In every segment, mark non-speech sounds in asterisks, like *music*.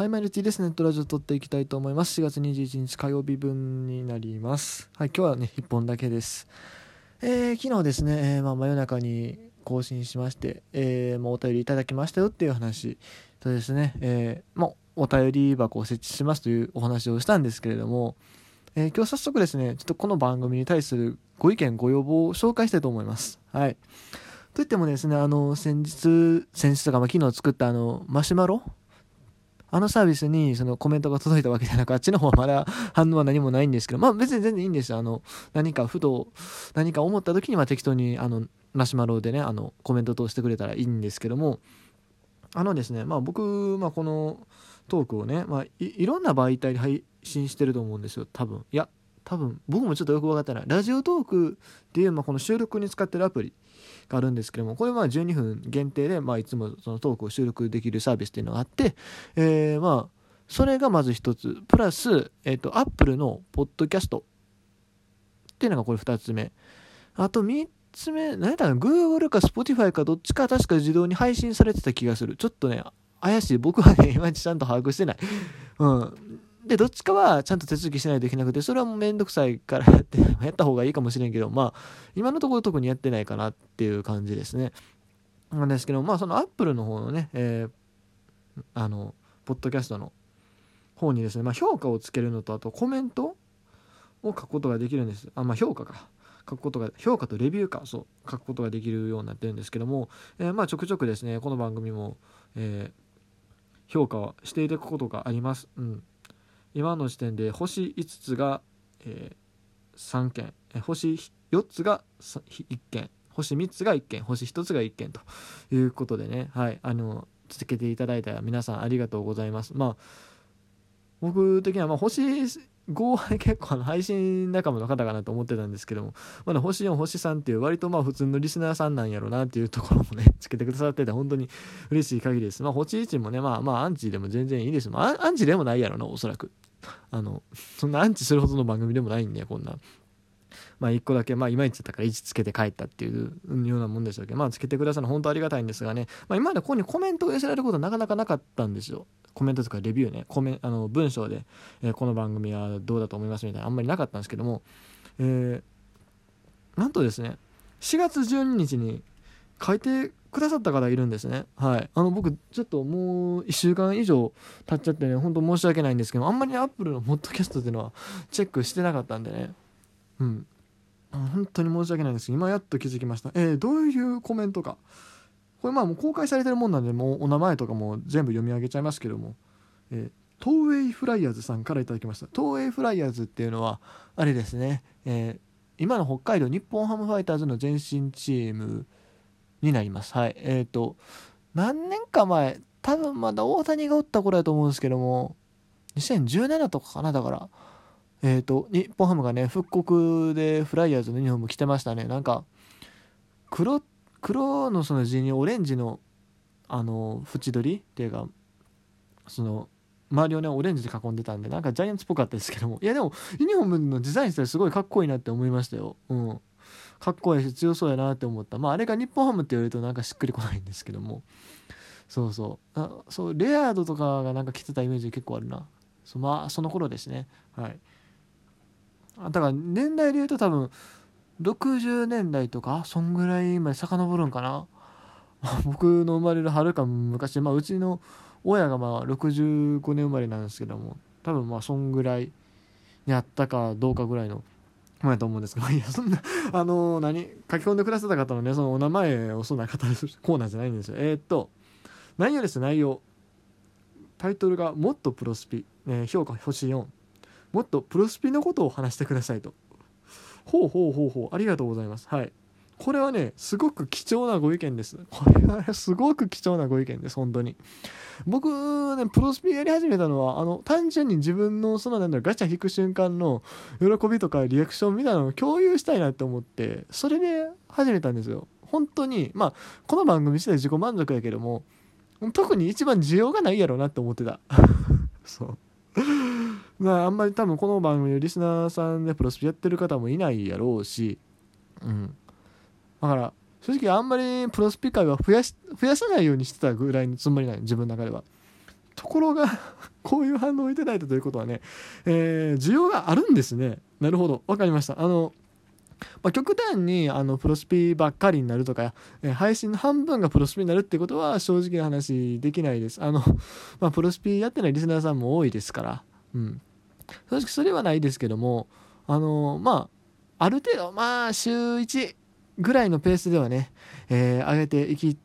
はい、マイルティです。ネットラジオ撮っていきたいと思います。4月21日火曜日分になります。はい、今日はね、1本だけです。えー、昨日ですね、えーまあ、真夜中に更新しまして、えーまあ、お便りいただきましたよっていう話とですね、えーまあ、お便り箱を設置しますというお話をしたんですけれども、えー今日早速ですね、ちょっとこの番組に対するご意見、ご要望を紹介したいと思います。はい。といってもですね、あの、先日、先日とか、まあ、昨日作ったあの、マシュマロあのサービスにそのコメントが届いたわけじゃなく、あっちの方はまだ反応は何もないんですけど、まあ別に全然いいんですよ。あの、何かふと、何か思った時には適当にあの、マシュマロでね、あの、コメント通してくれたらいいんですけども、あのですね、まあ僕、まあこのトークをね、まあいいろんな媒体で配信してると思うんですよ、多分。いや、多分、僕もちょっとよく分かってない。ラジオトークっていう、まあこの収録に使ってるアプリがあるんですけども、これは12分限定で、まあいつもそのトークを収録できるサービスっていうのがあって、えーまあ、それがまず一つ。プラス、えっ、と、アップルのポッドキャストっていうのがこれ二つ目。あと三つ目、何やったかな ?Google か Spotify かどっちか確か自動に配信されてた気がする。ちょっとね、怪しい。僕はね、いまいちちゃんと把握してない。うん。で、どっちかはちゃんと手続きしないといけなくて、それはもうめんどくさいからや *laughs* って、やった方がいいかもしれんけど、まあ、今のところ特にやってないかなっていう感じですね。なんですけど、まあ、そのアップルの方のね、えーあの、ポッドキャストの方にですね、まあ、評価をつけるのと、あとコメントを書くことができるんです。あ、まあ、評価か。書くことが、評価とレビューか、そう、書くことができるようになってるんですけども、えーまあ、ちょくちょくですね、この番組も、えー評価をしていただくことがあります。うん。今の時点で星5つが、えー3件、え星4つが1件、星3つが1件、星1つが1件と。いうことでね、はい、あの、続けていただいた皆さんありがとうございます。まあ、僕的には、まあ、星5は結構あの配信仲間の方かなと思ってたんですけども、まだ星4、星3っていう割とまあ普通のリスナーさんなんやろうなっていうところもね、*laughs* つけてくださってて本当に嬉しい限りです。まあ、星1もね、まあまあアンチでも全然いいです。まあ、アンアンチでもないやろな、おそらく。あの、そんなアンチするほどの番組でもないんで、こんな。まあ、1個だけ、まあ、いまいちだったから1つけて帰ったっていうようなもんでしたけど、まあ、つけてくださるの本当ありがたいんですがね、まあ、今までここにコメントを寄せられることはなかなかなかったんですよ。コメントとかレビューね、コメあの文章で、えーこの番組はどうだと思いますみたいな、あんまりなかったんですけども、えーなんとですね、4月12日に書いてくださった方いるんですね。はい。あの、僕、ちょっともう1週間以上経っちゃってね、本当申し訳ないんですけど、あんまりアップルのポッドキャストっていうのはチェックしてなかったんでね。うん。本当に申し訳ないんですけど、今やっと気づきました。えーどういうコメントか。これまあもう公開されてるもんなんで、もうお名前とかも全部読み上げちゃいますけども、えー東映フライヤーズさんからいただきました。東映フライヤーズっていうのは、あれですね、えー今の北海道日本ハムファイターズの前身チームになります。はい。えっ、と、何年か前、多分まだ大谷がおった頃やと思うんですけども、2017とかかな、だから。えっ、と、日本ハムがね、復刻でフライヤーズのユニフォーム着てましたね。なんか、黒、黒のその地にオレンジの、あの、縁取りっていうか、その、周りをね、オレンジで囲んでたんで、なんかジャイアンツっぽかったですけども、いやでも、ユニフォームのデザインしたらすごいかっこいいなって思いましたよ。うん。かっこいいし強そうやなって思った。まあ、あれが日本ハムって言われるとなんかしっくりこないんですけども、そうそう。あそう、レアードとかがなんか着てたイメージ結構あるな。そまあ、その頃ですね。はい。だから年代で言うと多分60年代とかそんぐらいまで遡るんかな？*laughs* 僕の生まれるはるか昔まあうちの親がまあ65年生まれなんですけども多分まあそんぐらいにあったかどうかぐらいの前と思うんですけど *laughs* いやそんなあの何？書き込んでくださった方のねそのお名前をそんな方するコーナーじゃないんですよ。えーっと内容です内容。タイトルが「もっとプロスピ」えー評価星4もっとプロスピのことを話してくださいと。ほうほうほうほう、ありがとうございます。はい。これはね、すごく貴重なご意見です。これはね、すごく貴重なご意見です、本当に。僕ね、プロスピやり始めたのは、あの、単純に自分の、そのなんだろ、ガチャ引く瞬間の喜びとかリアクションみたいなのを共有したいなって思って、それで始めたんですよ。本当に、まあ、この番組自体自己満足やけども、特に一番需要がないやろうなって思ってた。*laughs* そう。まあ、あんまり多分この番組のリスナーさんでプロスピやってる方もいないやろうし、うん。だから、正直あんまりプロスピ会は増やし、増やさないようにしてたぐらいのつもりない自分の中では。ところが *laughs* こういう反応をいただいたということはね、えー、需要があるんですねなるほど分かりましたあのまあ、極端にあのプロスピばっかりになるとか、え、配信の半分がプロスピになるってことは正直な話できないです。あの、まあ、プロスピやってないリスナーさんも多いですから、うん。正直それはないですけども、あのまあ、ある程度、まあ、週1ぐらいのペースではね、えー、上げていき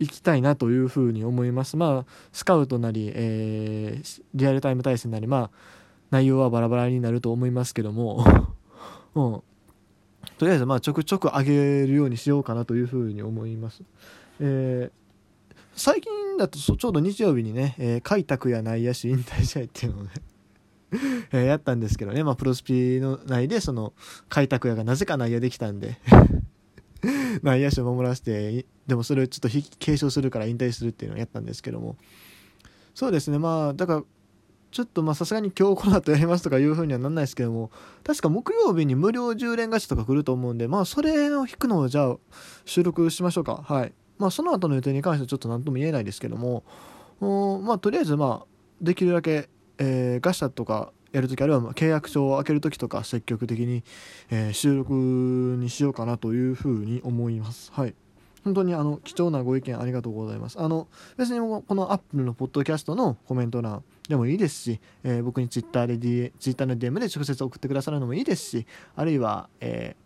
いきたいなというふうに思います。まあ、スカウトなり、えー、リアルタイム対戦なり、まあ、内容はバラバラになると思いますけども、*laughs* うん、とりあえず、まあ、ちょくちょく上げるようにしようかなというふうに思います。えー、最近だとちょうど日曜日にね、え、開拓や内野手引退試合っていうのをね *laughs* えやったんですけどね、まあ、プロスピの内でその開拓屋がなぜか内野できたんで。内野手を守らせてでもそれをちょっと継承するから引退するっていうのをやったんですけども。そうですね。まあだからちょっとまあさすがに今日この後やりますとかいうふうにはなんないですけども確か木曜日に無料10連ガチャとか来ると思うんでまあそれを引くのをじゃあ収録しましょうか。はい。まあその後の予定に関してはちょっと何とも言えないですけどもまあとりあえずまあできるだけ、えー、ガシャとかやるときあるいは契約書を開けるときとか積極的に、えー、収録にしようかなというふうに思います。はい本当にあの貴重なご意見ありがとうございます。あの別にこのアップルのポッドキャストのコメント欄でもいいですし、えー、僕にツイッターで、D、ツイッターの DM で直接送ってくださるのもいいですし、あるいは、え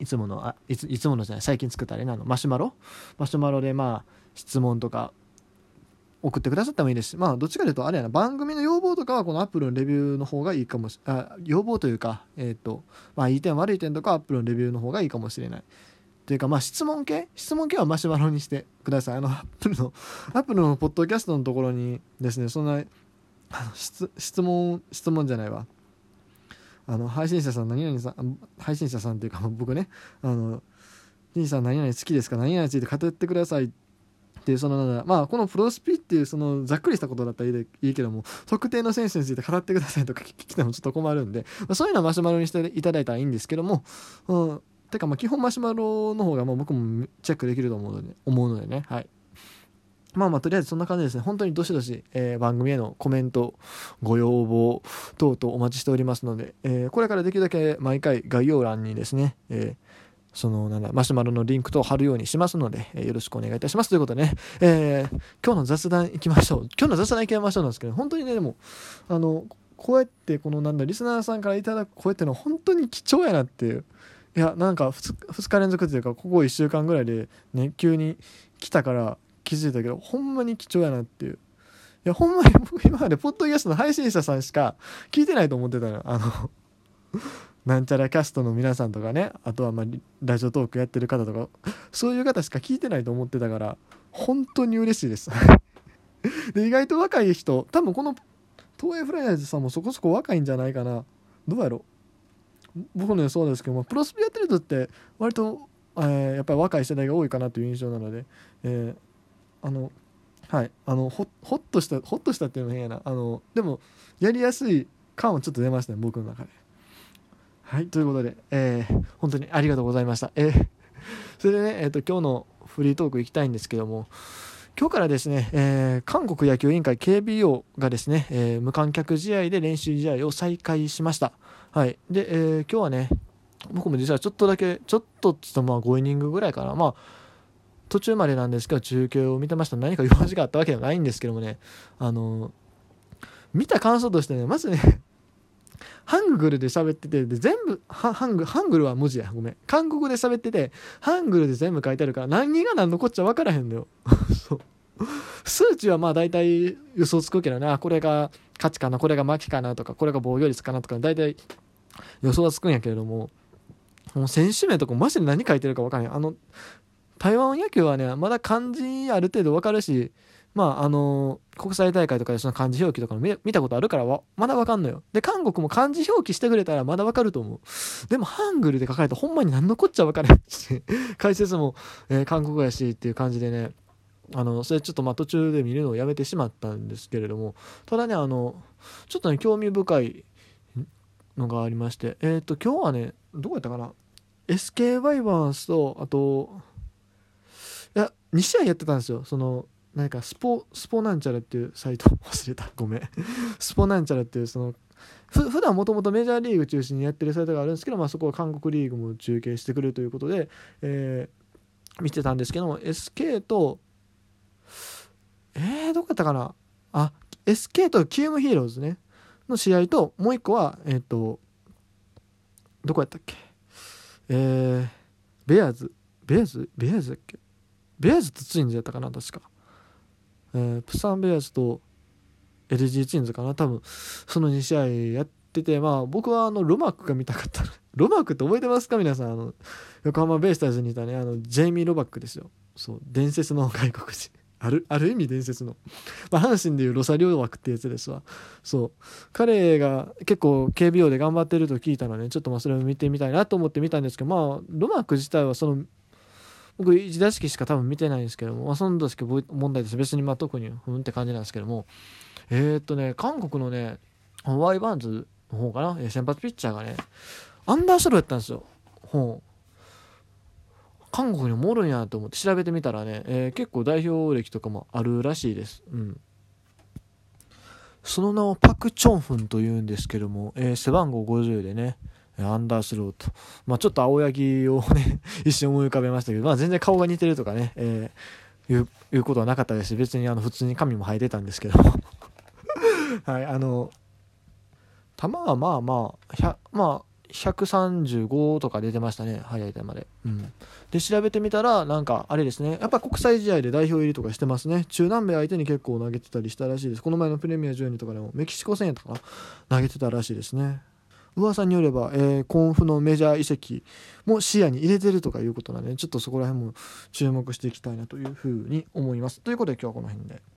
ー、いつものあいついつものじゃない最近作ったあれなのマシュマロ？マシュマロでまあ質問とか送ってくださってもいいですし、まあ、どっちかというと、あれやな、番組の要望とかは、このアップルのレビューの方がいいかもしあ、要望というか、えっ、ー、と、まあ、いい点悪い点とか、アップルのレビューの方がいいかもしれない。というか、まあ、質問系？質問系はマシュマロにしてください。あの、アップルの、アップルのポッドキャストのところにですね、そんな、あの質質問、質問じゃないわ。あの、配信者さん、何々さん、配信者さんっていうか、僕ね、あの、兄さん何々好きですか？何々について語ってくださいっていうそのまあこのプロスピっていうそのざっくりしたことだったらいいいいけども特定の選手について語ってくださいとか聞きてもちょっと困るんで、まあ、そういうのはマシュマロにしていただいたらいいんですけども、うん、てかまあ基本マシュマロの方がまあ僕もチェックできると思うので思うのでねはい。まあまあとりあえずそんな感じですね。本当にどしどし、えー、番組へのコメントご要望等々お待ちしておりますので、えー、これからできるだけ毎回概要欄にですね、えーそのなんだマシュマロのリンクと貼るようにしますので、えー、よろしくお願いいたします。ということでね、えー、今日の雑談いきましょう。今日の雑談いきましょうなんですけど本当にねでもあのこうやってこのなんだリスナーさんからいただく声ってのは本当に貴重やなっていう。いやなんか 2, 2日連続というかここ1週間ぐらいでね急に来たから気づいたけどほんまに貴重やなっていう。いやほんまに僕今までポッドキャストの配信者さんしか聞いてないと思ってたのあのなんちゃらキャストの皆さんとかねあとはまあラジオトークやってる方とかそういう方しか聞いてないと思ってたから本当に嬉しいです。*laughs* で意外と若い人多分この東映フライヤーズさんもそこそこ若いんじゃないかな。どうやろ僕の予想ですけどもプロスピやってる人って割と、えー、やっぱり若い世代が多いかなという印象なので、えー、あのはいあのほほっとしたほっとしたっていうのも変やな。あのでもやりやすい感はちょっと出ましたね僕の中で。はい、ということで、えー、本当にありがとうございました。えー、*laughs* それでね、えーと、今日のフリートーク行きたいんですけども、今日からですね、えー、韓国野球委員会 KBO がですね、えー、無観客試合で練習試合を再開しました。はい。で、えー、今日はね、僕も実はちょっとだけ、ちょっとっつとまあ5イニングぐらいかな。まあ、途中までなんですけど、中継を見てました。何か用事があったわけではないんですけどもね、あの見た感想としてね、まずねハングルで喋っててで全部ハングハングルは文字やごめん。韓国で喋っててハングルで全部書いてあるから何が何のこっちゃ分からへんのよ。*laughs* そう。数値はまあ大体予想つくけどな。これが勝ちかなこれが負けかなとかこれが防御率かなとか大体予想はつくんやけれども。もう選手名とかマジで何書いてるか分からへん。あの台湾野球はねまだ漢字ある程度分かるしまああの国際大会とかでその漢字表記とか見見たことあるからまだわかんのよ。で、韓国も漢字表記してくれたらまだわかると思う。でも、ハングルで書かれたほんまに何のこっちゃわからんし、解説も、えー、韓国語やしっていう感じでね、あの、それちょっとまあ途中で見るのをやめてしまったんですけれども、ただね、あの、ちょっとね、興味深いのがありまして、えっ、ー、と、今日はね、どこやったかな ?SK バイバーンスと、あと、いや、2試合やってたんですよ。その、何かスポスポなんちゃらっていうサイト *laughs* 忘れた。ごめん。*laughs* スポなんちゃらっていうそのふ普段もともとメジャーリーグ中心にやってるサイトがあるんですけど、まあ、そこは韓国リーグも中継してくれるということで、えー、見てたんですけども SK とえー、どこやったかな？あ SK とキウムヒーローズね。の試合ともう一個はえっ、ー、とどこやったっけ？えー、ベアーズ。ベアーズ？ベアーズだっけ？ベアーズとツインズやったかな？確か、えー、トゥサンベアーズと LG ツインズかな？多分その2試合やっててまあ僕はあのロマックが見たかった *laughs* ロマックって覚えてますか？皆さん。あの横浜ベイスターズにいたね。あのジェイミー・ロマックですよ。そう伝説の外国人。あるある意味伝説の、まあ、阪神でいうロサリオ枠ってやつですわ。そう。彼が結構 KBO で頑張ってると聞いたので、ね、ちょっとまあそれを見てみたいなと思って見たんですけどまあロマック自体はその僕1打席しか多分見てないんですけども、まあ、その打席問題です。別にまあ特にふんって感じなんですけども。えー、っとね韓国のねワイバーンズの方かな？先発ピッチャーがねアンダースローやったんですよ。ほう。韓国にもおるんやと思って調べてみたらね、えー、結構代表歴とかもあるらしいです。うん。その名をパク・チョンフンというんですけども、えー、背番号50でね、アンダースローと。まあちょっと青柳をね、*laughs* 一瞬思い浮かべましたけど、まあ全然顔が似てるとかね、えー、いう、いうことはなかったですし、別にあの普通に髪も生えてたんですけど *laughs* はい、あの、球はまあまあ、まあ、135とか出てましたね、早い球で。うん。で、調べてみたら、なんか、あれですね、やっぱ国際試合で代表入りとかしてますね。中南米相手に結構投げてたりしたらしいです。この前のプレミア12とかでも、メキシコ戦やったかな、投げてたらしいですね。噂によれば、えー、甲府のメジャー移籍も視野に入れてるとかいうことなんで、ちょっとそこら辺も注目していきたいなというふうに思います。ということで今日はこの辺で。